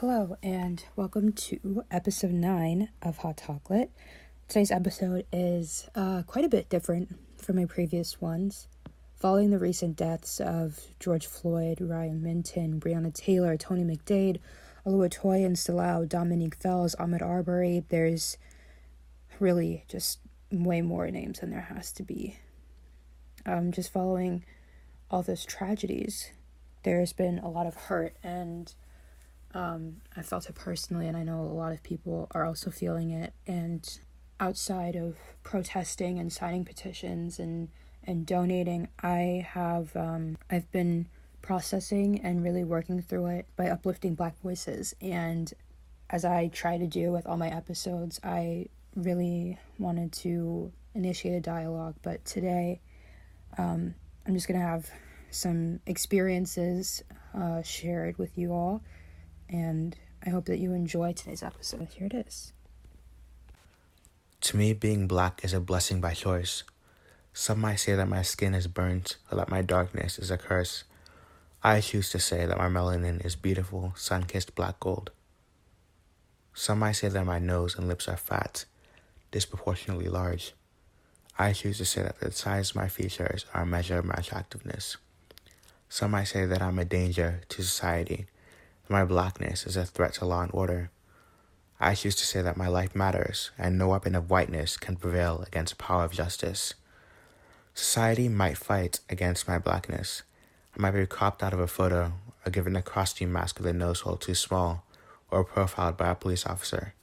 Hello, and welcome to episode 9 of Hot Chocolate. Today's episode is uh, quite a bit different from my previous ones. Following the recent deaths of George Floyd, Riah Milton, Breonna Taylor, Tony McDade, Oluwatoyin Salau, Dominique Fells, Ahmaud Arbery, there's really just way more names than there has to be. Um, just following all those tragedies, there's been a lot of hurt, and um, I felt it personally, and I know a lot of people are also feeling it. And outside of protesting and signing petitions and and donating, I have um, I've been processing and really working through it by uplifting Black voices. And as I try to do with all my episodes, I really wanted to initiate a dialogue. But today, um, I'm just gonna have some experiences uh, shared with you all, and I hope that you enjoy today's episode. Here it is. To me, being black is a blessing by choice. Some might say that my skin is burnt or that my darkness is a curse. I choose to say that my melanin is beautiful, sun kissed black gold. Some might say that my nose and lips are fat, disproportionately large. I choose to say that the size of my features are a measure of my attractiveness. Some might say that I'm a danger to society, my blackness is a threat to law and order. I choose to say that my life matters, and no weapon of whiteness can prevail against the power of justice. Society might fight against my blackness. I might be cropped out of a photo, or given a costume mask with a nose hole too small, or profiled by a police officer.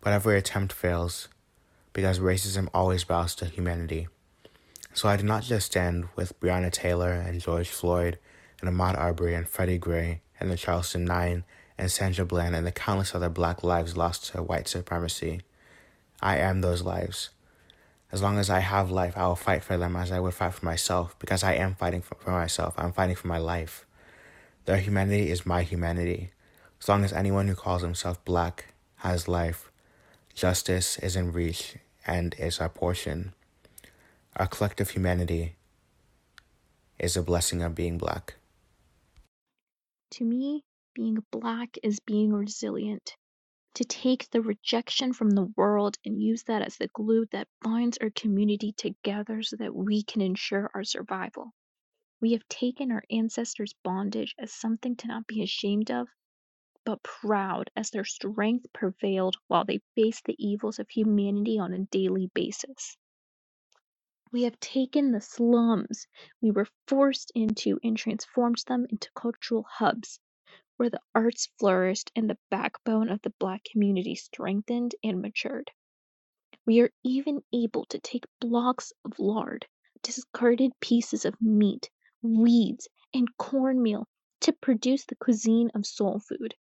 But every attempt fails, because racism always bows to humanity. So I do not just stand with Breonna Taylor and George Floyd and Ahmaud Arbery and Freddie Gray and the Charleston Nine and Sandra Bland and the countless other black lives lost to white supremacy. I am those lives. As long as I have life, I will fight for them as I would fight for myself because I am fighting for, myself. I'm fighting for my life. Their humanity is my humanity. As long as anyone who calls himself black has life, justice is in reach and is our portion. Our collective humanity is a blessing of being black. To me, being black is being resilient. To take the rejection from the world and use that as the glue that binds our community together so that we can ensure our survival. We have taken our ancestors' bondage as something to not be ashamed of, but proud as their strength prevailed while they faced the evils of humanity on a daily basis. We have taken the slums we were forced into and transformed them into cultural hubs where the arts flourished and the backbone of the Black community strengthened and matured. We are even able to take blocks of lard, discarded pieces of meat, weeds, and cornmeal to produce the cuisine of soul food.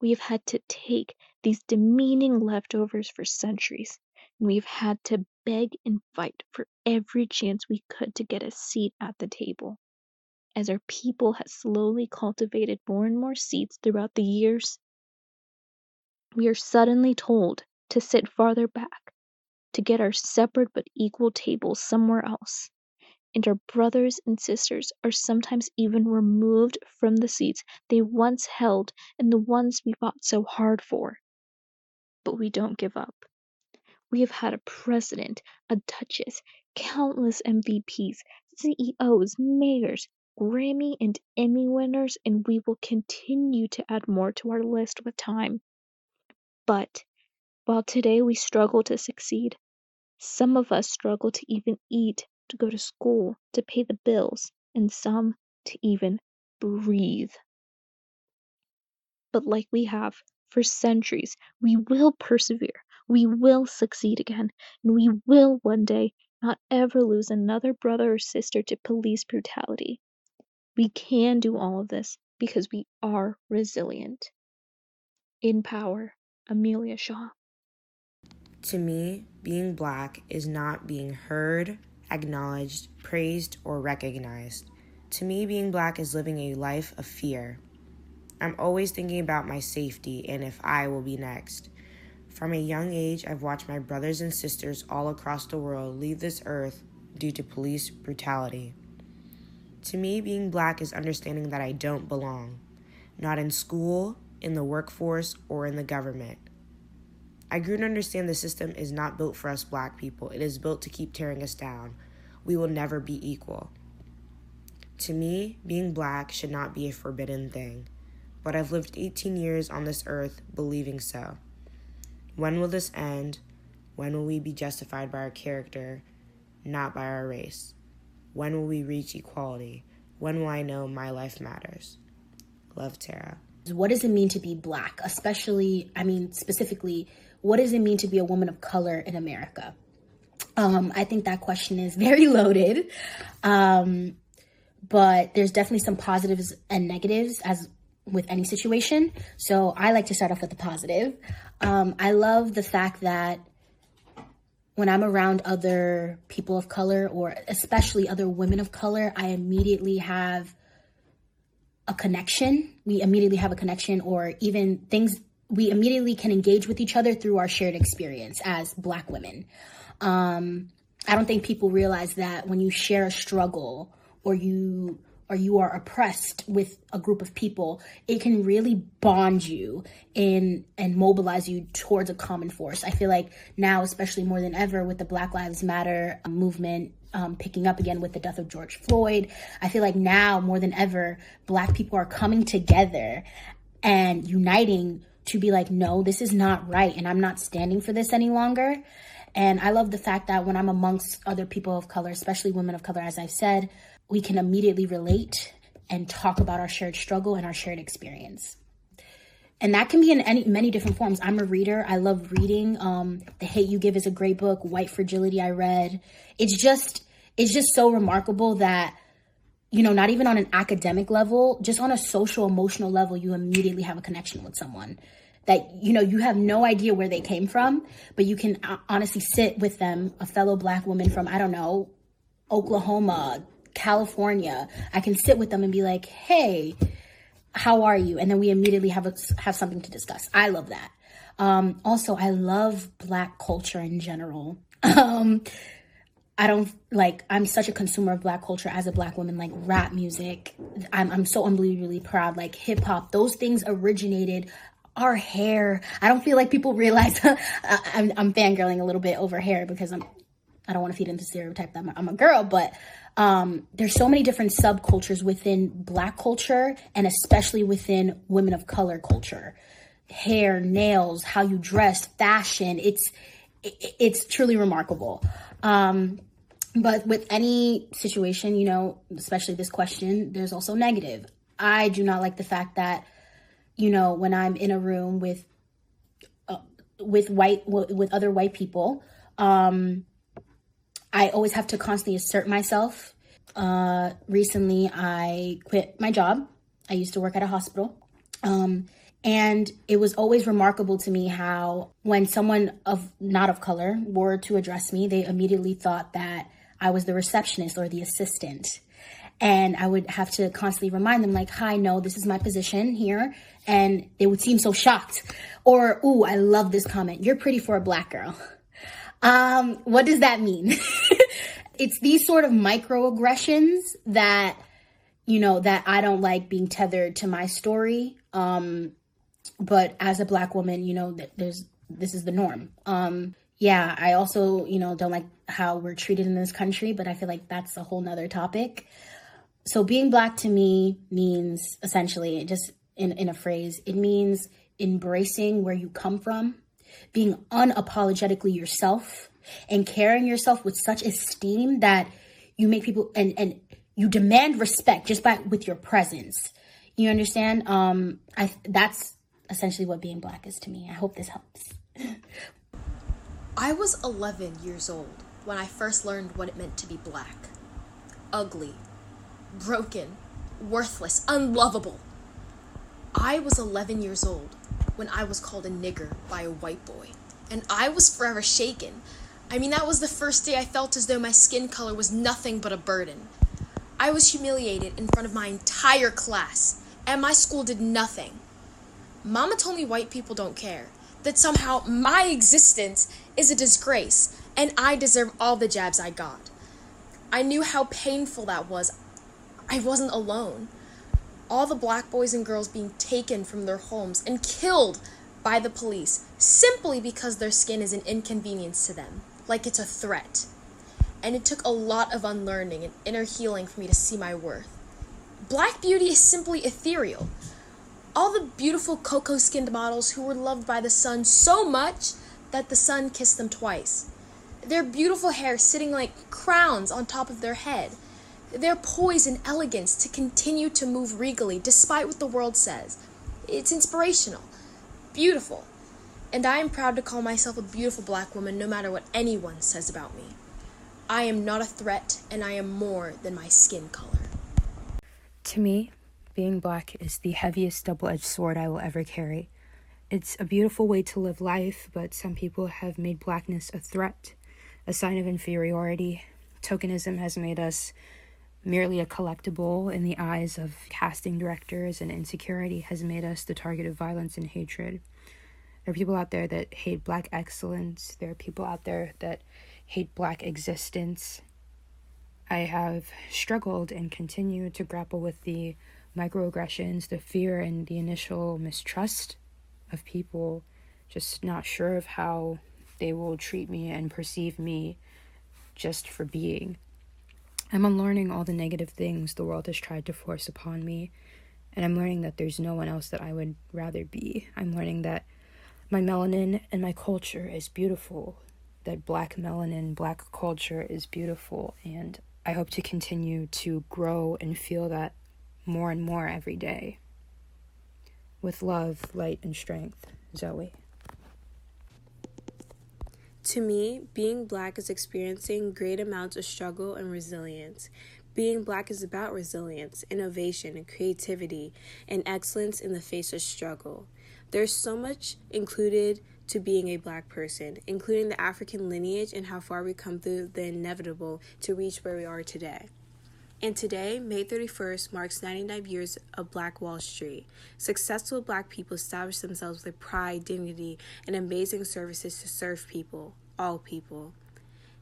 We have had to take these demeaning leftovers for centuries, and we have had to beg and fight for every chance we could to get a seat at the table as our people has slowly cultivated more and more seats throughout the years, we are suddenly told to sit farther back, to get our separate but equal tables somewhere else. And our brothers and sisters are sometimes even removed from the seats they once held and the ones we fought so hard for. But we don't give up. We have had a president, a duchess, countless MVPs, CEOs, mayors, Grammy and Emmy winners, and we will continue to add more to our list with time. But while today we struggle to succeed, some of us struggle to even eat, to go to school, to pay the bills, and some to even breathe. But like we have for centuries, we will persevere, we will succeed again, and we will one day not ever lose another brother or sister to police brutality. We can do all of this because we are resilient. In Power, Amelia Shaw. To me, being black is not being heard, acknowledged, praised, or recognized. To me, being black is living a life of fear. I'm always thinking about my safety and if I will be next. From a young age, I've watched my brothers and sisters all across the world leave this earth due to police brutality. To me, being black is understanding that I don't belong. Not in school, in the workforce, or in the government. I grew to understand the system is not built for us black people, it is built to keep tearing us down. We will never be equal. To me, being black should not be a forbidden thing, but I've lived 18 years on this earth believing so. When will this end? When will we be justified by our character, not by our race? When will we reach equality? When will I know my life matters? Love, Tara. What does it mean to be black? Especially, I mean, specifically, what does it mean to be a woman of color in America? Um, I think that question is very loaded. Um, but there's definitely some positives and negatives as with any situation. So I like to start off with the positive. Um, I love the fact that when I'm around other people of color or especially other women of color, I immediately have a connection. We immediately have a connection, or even things we immediately can engage with each other through our shared experience as Black women. Um, I don't think people realize that when you share a struggle or you or you are oppressed with a group of people, it can really bond you in and mobilize you towards a common force. I feel like now, especially more than ever, with the Black Lives Matter movement um, picking up again with the death of George Floyd, I feel like now more than ever, Black people are coming together and uniting to be like, no, this is not right, and I'm not standing for this any longer. And I love the fact that when I'm amongst other people of color, especially women of color, as I've said, we can immediately relate and talk about our shared struggle and our shared experience. And that can be in any many different forms. I'm a reader. I love reading. Um, the Hate You Give is a great book. White Fragility I read. It's just it's just so remarkable that you know, not even on an academic level, just on a social emotional level, you immediately have a connection with someone that you know you have no idea where they came from but you can uh, honestly sit with them a fellow black woman from i don't know oklahoma California, I can sit with them and be like, "Hey, how are you?" And then we immediately have a, have something to discuss. I love that. Um, also, I love Black culture in general. Um, I don't like. I'm such a consumer of Black culture as a Black woman. Like rap music, I'm I'm so unbelievably proud. Like hip hop, those things originated our hair. I don't feel like people realize I'm, I'm fangirling a little bit over hair because I'm I don't want to feed into stereotype that I'm, I'm a girl, but um, there's so many different subcultures within black culture and especially within women of color culture. Hair nails how you dress fashion it's it's truly remarkable. Um, but with any situation you know especially this question there's also negative. I do not like the fact that you know when i'm in a room with uh, with white with other white people um I always have to constantly assert myself. Uh, recently, I quit my job. I used to work at a hospital. Um, and it was always remarkable to me how when someone of not of color were to address me, they immediately thought that I was the receptionist or the assistant. And I would have to constantly remind them, like, hi, no, this is my position here. And they would seem so shocked. Or, ooh, I love this comment. You're pretty for a black girl. Um, what does that mean? it's these sort of microaggressions that you know that I don't like being tethered to my story. Um, but as a black woman, you know, that there's this is the norm. Um, yeah, I also, you know, don't like how we're treated in this country, but I feel like that's a whole nother topic. So being black to me means essentially just in, in a phrase, it means embracing where you come from being unapologetically yourself and carrying yourself with such esteem that you make people and and you demand respect just by with your presence. You understand? Um I that's essentially what being black is to me. I hope this helps. I was 11 years old when I first learned what it meant to be black. Ugly, broken, worthless, unlovable. I was 11 years old when I was called a nigger by a white boy. And I was forever shaken. I mean, that was the first day I felt as though my skin color was nothing but a burden. I was humiliated in front of my entire class, and my school did nothing. Mama told me white people don't care, that somehow my existence is a disgrace, and I deserve all the jabs I got. I knew how painful that was. I wasn't alone all the black boys and girls being taken from their homes and killed by the police simply because their skin is an inconvenience to them, like it's a threat. And it took a lot of unlearning and inner healing for me to see my worth. Black beauty is simply ethereal. All the beautiful cocoa skinned models who were loved by the sun so much that the sun kissed them twice. Their beautiful hair sitting like crowns on top of their head. Their poise and elegance to continue to move regally despite what the world says. It's inspirational, beautiful, and I am proud to call myself a beautiful black woman no matter what anyone says about me. I am not a threat, and I am more than my skin color. To me, being black is the heaviest double edged sword I will ever carry. It's a beautiful way to live life, but some people have made blackness a threat, a sign of inferiority. Tokenism has made us merely a collectible in the eyes of casting directors, and insecurity has made us the target of violence and hatred. There are people out there that hate black excellence, there are people out there that hate black existence. I have struggled and continue to grapple with the microaggressions, the fear, and the initial mistrust of people, just not sure of how they will treat me and perceive me just for being. I'm unlearning all the negative things the world has tried to force upon me, and I'm learning that there's no one else that I would rather be. I'm learning that my melanin and my culture is beautiful, that black melanin, black culture is beautiful, and I hope to continue to grow and feel that more and more every day. With love, light, and strength, Zoe. To me, being black is experiencing great amounts of struggle and resilience. Being black is about resilience, innovation, and creativity, and excellence in the face of struggle. There's so much included to being a black person, including the African lineage and how far we come through the inevitable to reach where we are today. And today, May 31st, marks 99 years of Black Wall Street. Successful black people established themselves with pride, dignity, and amazing services to serve people, all people.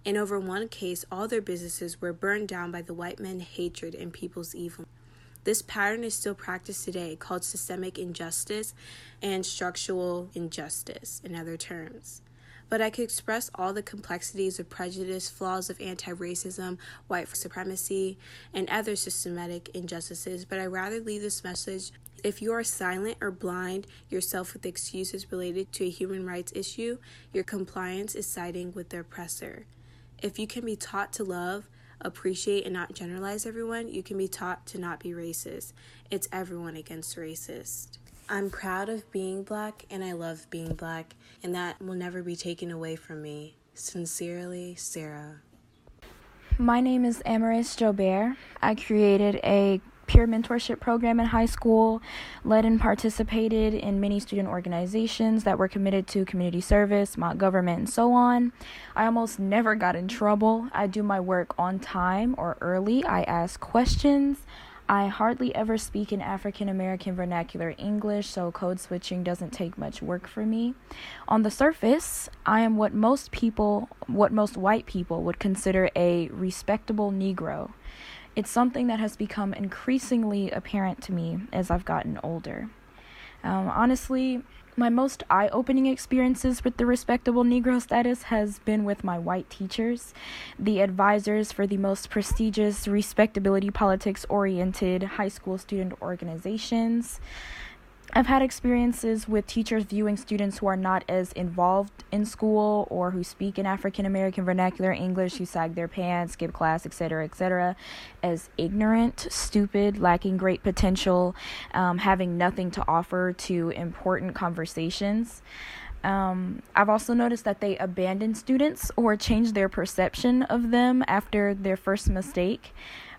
In over one case, all their businesses were burned down by the white men's hatred and people's evil. This pattern is still practiced today, called systemic injustice and structural injustice, in other terms but I could express all the complexities of prejudice, flaws of anti racism, white supremacy, and other systematic injustices, but I'd rather leave this message. If you are silent or blind yourself with excuses related to a human rights issue, your compliance is siding with the oppressor. If you can be taught to love, appreciate, and not generalize everyone, you can be taught to not be racist. It's everyone against racist. I'm proud of being black and I love being black, and that will never be taken away from me. Sincerely, Sarah. My name is Amaris Jobert. I created a peer mentorship program in high school, led and participated in many student organizations that were committed to community service, mock government, and so on. I almost never got in trouble. I do my work on time or early. I ask questions. I hardly ever speak in African American vernacular English, so code switching doesn't take much work for me. On the surface, I am what most people, what most white people would consider a respectable Negro. It's something that has become increasingly apparent to me as I've gotten older. Um, honestly, my most eye opening experiences with the respectable Negro status has been with my white teachers, the advisors for the most prestigious respectability politics oriented high school student organizations. I've had experiences with teachers viewing students who are not as involved in school or who speak in African American vernacular English, who sag their pants, skip class, etc., etc., as ignorant, stupid, lacking great potential, um, having nothing to offer to important conversations. Um, I've also noticed that they abandon students or change their perception of them after their first mistake.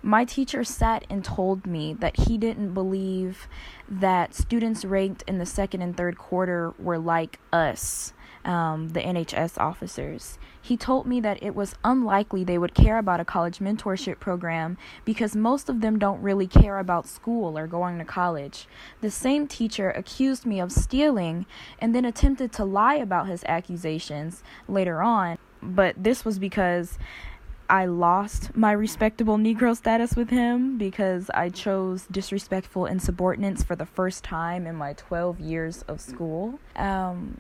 My teacher sat and told me that he didn't believe that students ranked in the second and third quarter were like us, um, the NHS officers. He told me that it was unlikely they would care about a college mentorship program because most of them don't really care about school or going to college. The same teacher accused me of stealing and then attempted to lie about his accusations later on, but this was because I lost my respectable Negro status with him because I chose disrespectful insubordinates for the first time in my 12 years of school. Um,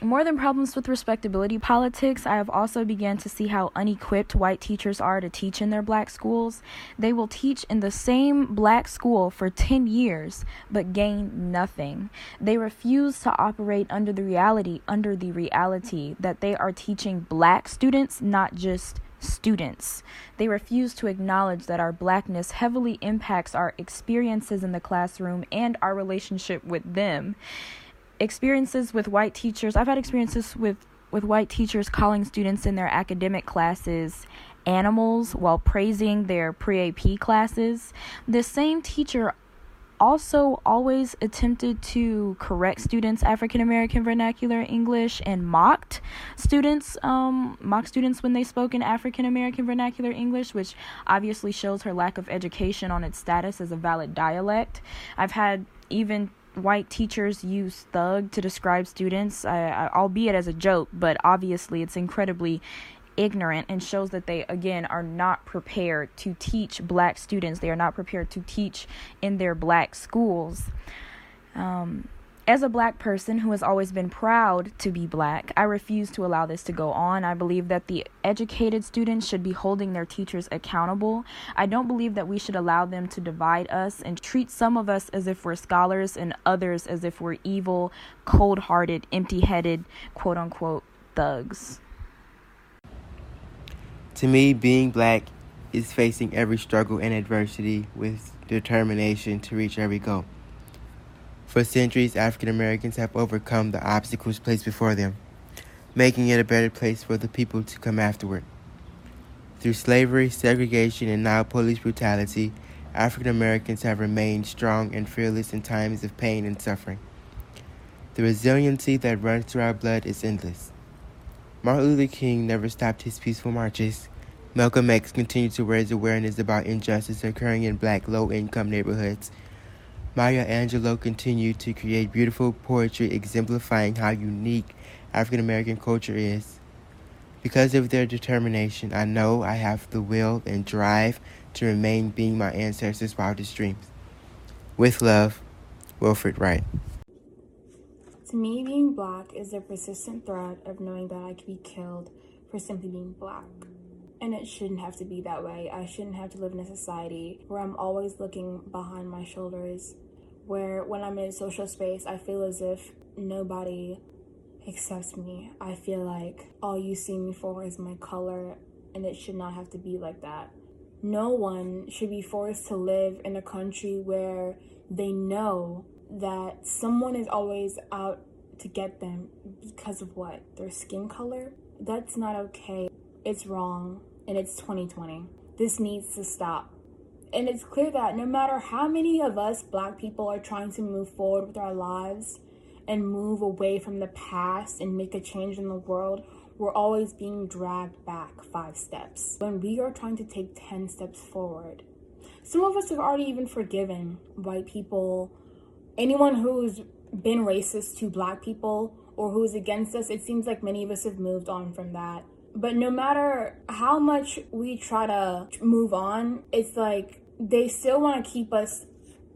more than problems with respectability politics, I have also began to see how unequipped white teachers are to teach in their black schools. They will teach in the same black school for 10 years but gain nothing. They refuse to operate under the reality under the reality that they are teaching black students, not just students. They refuse to acknowledge that our blackness heavily impacts our experiences in the classroom and our relationship with them experiences with white teachers. I've had experiences with with white teachers calling students in their academic classes animals while praising their pre-AP classes. The same teacher also always attempted to correct students African American vernacular English and mocked students um mocked students when they spoke in African American vernacular English which obviously shows her lack of education on its status as a valid dialect. I've had even white teachers use thug to describe students, uh, albeit as a joke, but obviously it's incredibly ignorant and shows that they again are not prepared to teach black students they are not prepared to teach in their black schools um, as a black person who has always been proud to be black, I refuse to allow this to go on. I believe that the educated students should be holding their teachers accountable. I don't believe that we should allow them to divide us and treat some of us as if we're scholars and others as if we're evil, cold hearted, empty headed, quote unquote, thugs. To me, being black is facing every struggle and adversity with determination to reach every goal. For centuries, African Americans have overcome the obstacles placed before them, making it a better place for the people to come afterward. Through slavery, segregation, and now police brutality, African Americans have remained strong and fearless in times of pain and suffering. The resiliency that runs through our blood is endless. Martin Luther King never stopped his peaceful marches. Malcolm X continued to raise awareness about injustice occurring in black low income neighborhoods Maya Angelou continued to create beautiful poetry exemplifying how unique African American culture is. Because of their determination, I know I have the will and drive to remain being my ancestors' wildest dreams. With love, Wilfred Wright. To me, being black is a persistent threat of knowing that I could be killed for simply being black. And it shouldn't have to be that way. I shouldn't have to live in a society where I'm always looking behind my shoulders where when I'm in social space, I feel as if nobody accepts me. I feel like all you see me for is my color, and it should not have to be like that. No one should be forced to live in a country where they know that someone is always out to get them because of what? Their skin color? That's not okay. It's wrong, and it's 2020. This needs to stop. And it's clear that no matter how many of us black people are trying to move forward with our lives and move away from the past and make a change in the world, we're always being dragged back five steps when we are trying to take 10 steps forward. Some of us have already even forgiven white people, anyone who's been racist to black people or who's against us. It seems like many of us have moved on from that. But no matter how much we try to move on, it's like they still want to keep us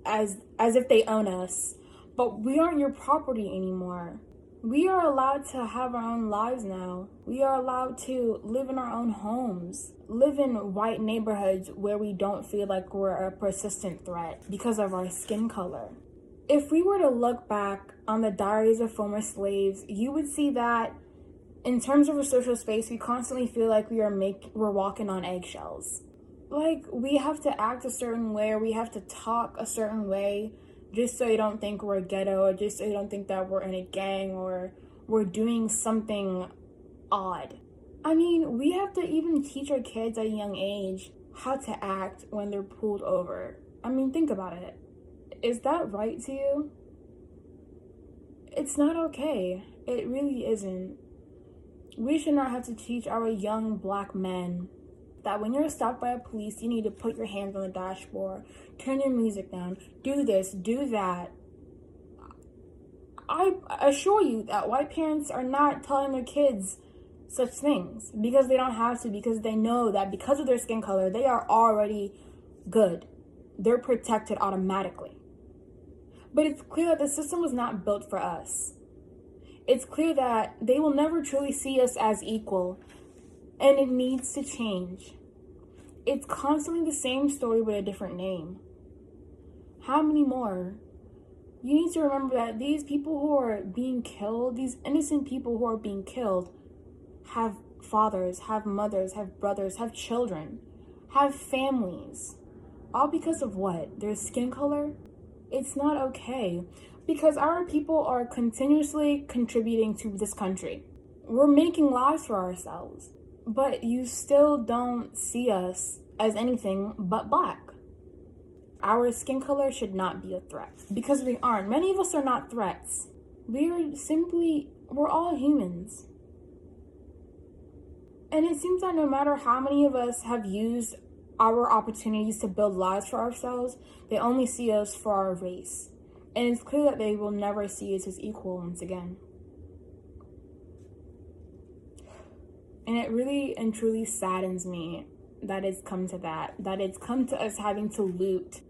as as if they own us but we aren't your property anymore. We are allowed to have our own lives now. We are allowed to live in our own homes live in white neighborhoods where we don't feel like we're a persistent threat because of our skin color. If we were to look back on the diaries of former slaves you would see that in terms of a social space we constantly feel like we are make we're walking on eggshells like we have to act a certain way or we have to talk a certain way just so you don't think we're ghetto or just so you don't think that we're in a gang or we're doing something odd. I mean, we have to even teach our kids at a young age how to act when they're pulled over. I mean, think about it. Is that right to you? It's not okay. It really isn't. We should not have to teach our young black men that when you're stopped by a police, you need to put your hands on the dashboard, turn your music down, do this, do that. I assure you that white parents are not telling their kids such things because they don't have to, because they know that because of their skin color, they are already good. They're protected automatically. But it's clear that the system was not built for us. It's clear that they will never truly see us as equal, and it needs to change. It's constantly the same story with a different name. How many more? You need to remember that these people who are being killed, these innocent people who are being killed, have fathers, have mothers, have brothers, have children, have families. All because of what? Their skin color? It's not okay because our people are continuously contributing to this country. We're making lives for ourselves, but you still don't see us as anything but black. Our skin color should not be a threat because we aren't. Many of us are not threats. We are simply, we're all humans. And it seems that no matter how many of us have used our opportunities to build lives for ourselves, they only see us for our race. And it's clear that they will never see us as equal once again. And it really and truly saddens me that it's come to that, that it's come to us having to loot,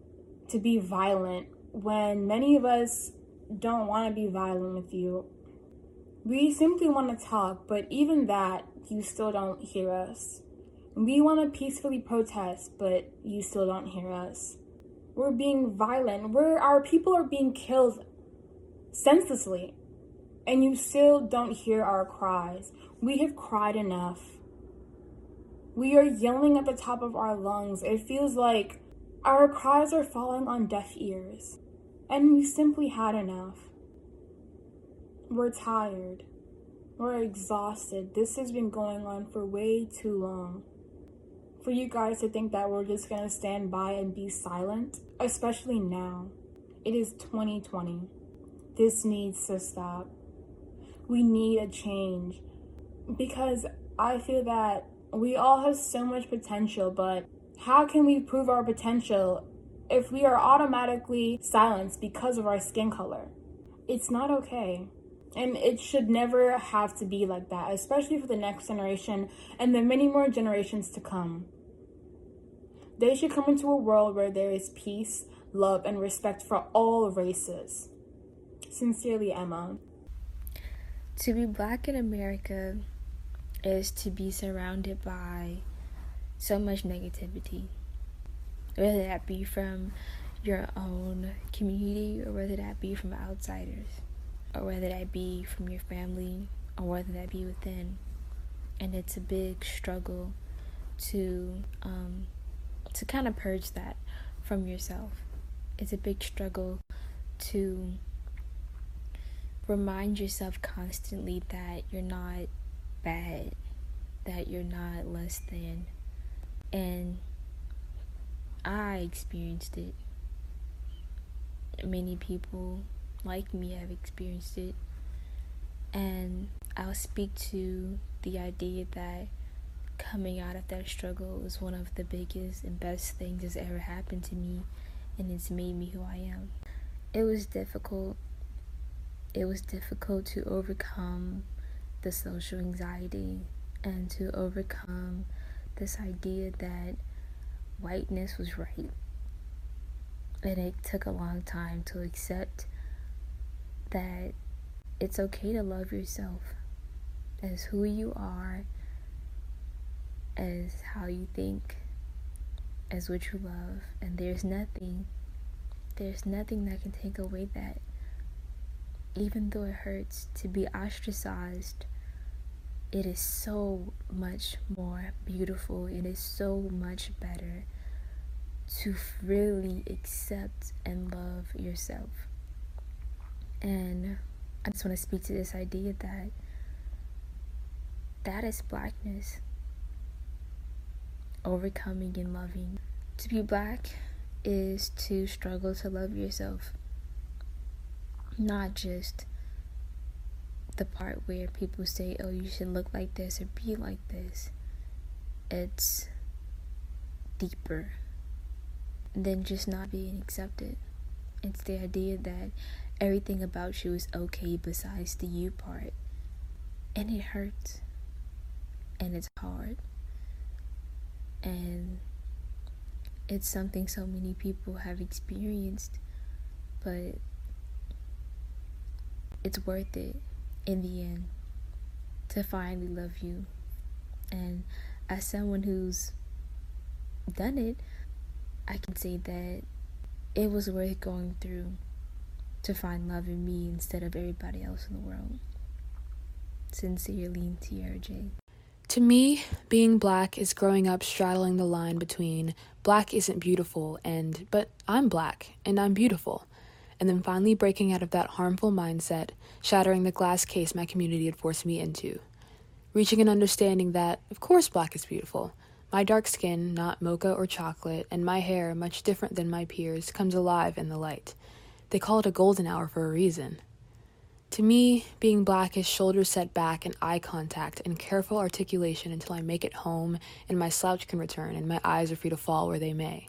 to be violent, when many of us don't want to be violent with you. We simply want to talk, but even that you still don't hear us. We want to peacefully protest, but you still don't hear us. We're being violent. Our people are being killed senselessly, and you still don't hear our cries. We have cried enough. We are yelling at the top of our lungs. It feels like our cries are falling on deaf ears, and we simply had enough. We're tired. We're exhausted. This has been going on for way too long. For you guys to think that we're just gonna stand by and be silent, especially now. It is 2020. This needs to stop. We need a change because I feel that we all have so much potential, but how can we prove our potential if we are automatically silenced because of our skin color? It's not okay. And it should never have to be like that, especially for the next generation and the many more generations to come. They should come into a world where there is peace, love, and respect for all races. Sincerely, Emma. To be black in America is to be surrounded by so much negativity, whether that be from your own community or whether that be from outsiders or whether that be from your family, or whether that be within. And it's a big struggle to um, to kind of purge that from yourself. It's a big struggle to remind yourself constantly that you're not bad, that you're not less than. And I experienced it. Many people like me have experienced it. And I'll speak to the idea that coming out of that struggle was one of the biggest and best things that's ever happened to me, and it's made me who I am. It was difficult. It was difficult to overcome the social anxiety and to overcome this idea that whiteness was right. And it took a long time to accept that it's okay to love yourself as who you are, as how you think, as what you love. And there's nothing, there's nothing that can take away that. Even though it hurts to be ostracized, it is so much more beautiful. It is so much better to really accept and love yourself. And I just want to speak to this idea that that is blackness. Overcoming and loving. To be black is to struggle to love yourself. Not just the part where people say, oh, you should look like this or be like this. It's deeper than just not being accepted. It's the idea that everything about you is okay besides the you part. And it hurts. and it's hard. And it's something so many people have experienced, but it's worth it in the end to finally love you. And as someone who's done it, I can say that it was worth going through to find love in me instead of everybody else in the world. Sincerely, Tiara J. To me, being black is growing up straddling the line between black isn't beautiful and, but I'm black and I'm beautiful, and then finally breaking out of that harmful mindset, shattering the glass case my community had forced me into. Reaching an understanding that, of course, black is beautiful. My dark skin, not mocha or chocolate, and my hair, much different than my peers, comes alive in the light. They call it a golden hour for a reason. To me, being black is shoulders set back and eye contact and careful articulation until I make it home and my slouch can return and my eyes are free to fall where they may.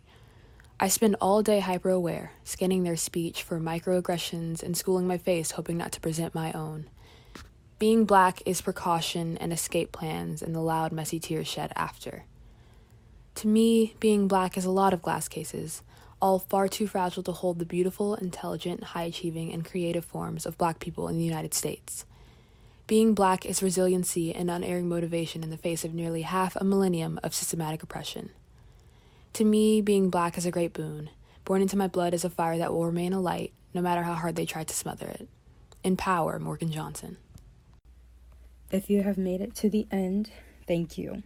I spend all day hyper aware, scanning their speech for microaggressions and schooling my face, hoping not to present my own. Being black is precaution and escape plans and the loud, messy tears shed after. To me, being black is a lot of glass cases, all far too fragile to hold the beautiful, intelligent, high achieving, and creative forms of black people in the United States. Being black is resiliency and unerring motivation in the face of nearly half a millennium of systematic oppression. To me, being black is a great boon. Born into my blood is a fire that will remain alight no matter how hard they try to smother it. In power, Morgan Johnson. If you have made it to the end, thank you.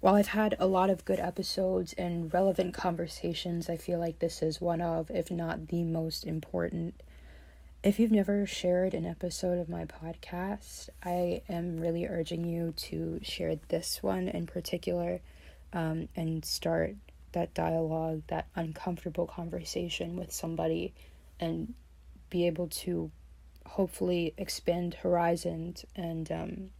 While I've had a lot of good episodes and relevant conversations, I feel like this is one of, if not the most important. If you've never shared an episode of my podcast, I am really urging you to share this one in particular um, and start that dialogue, that uncomfortable conversation with somebody, and be able to hopefully expand horizons and um,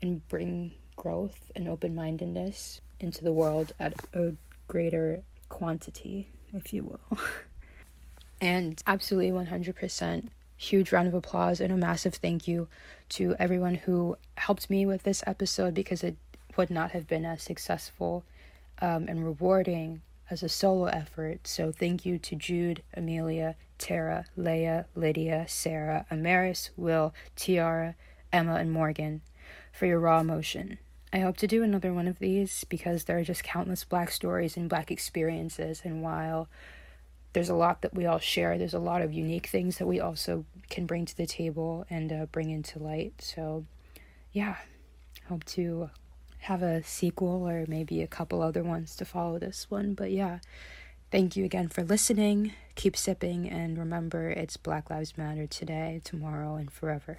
and bring growth and open mindedness into the world at a greater quantity, if you will. and absolutely 100% huge round of applause and a massive thank you to everyone who helped me with this episode because it would not have been as successful um, and rewarding as a solo effort. So thank you to Jude, Amelia, Tara, Leah, Lydia, Sarah, Amaris, Will, Tiara, Emma, and Morgan for your raw emotion. I hope to do another one of these because there are just countless black stories and black experiences. And while there's a lot that we all share, there's a lot of unique things that we also can bring to the table and uh, bring into light. So, yeah, hope to have a sequel or maybe a couple other ones to follow this one. But yeah, thank you again for listening. Keep sipping and remember it's Black Lives Matter today, tomorrow, and forever.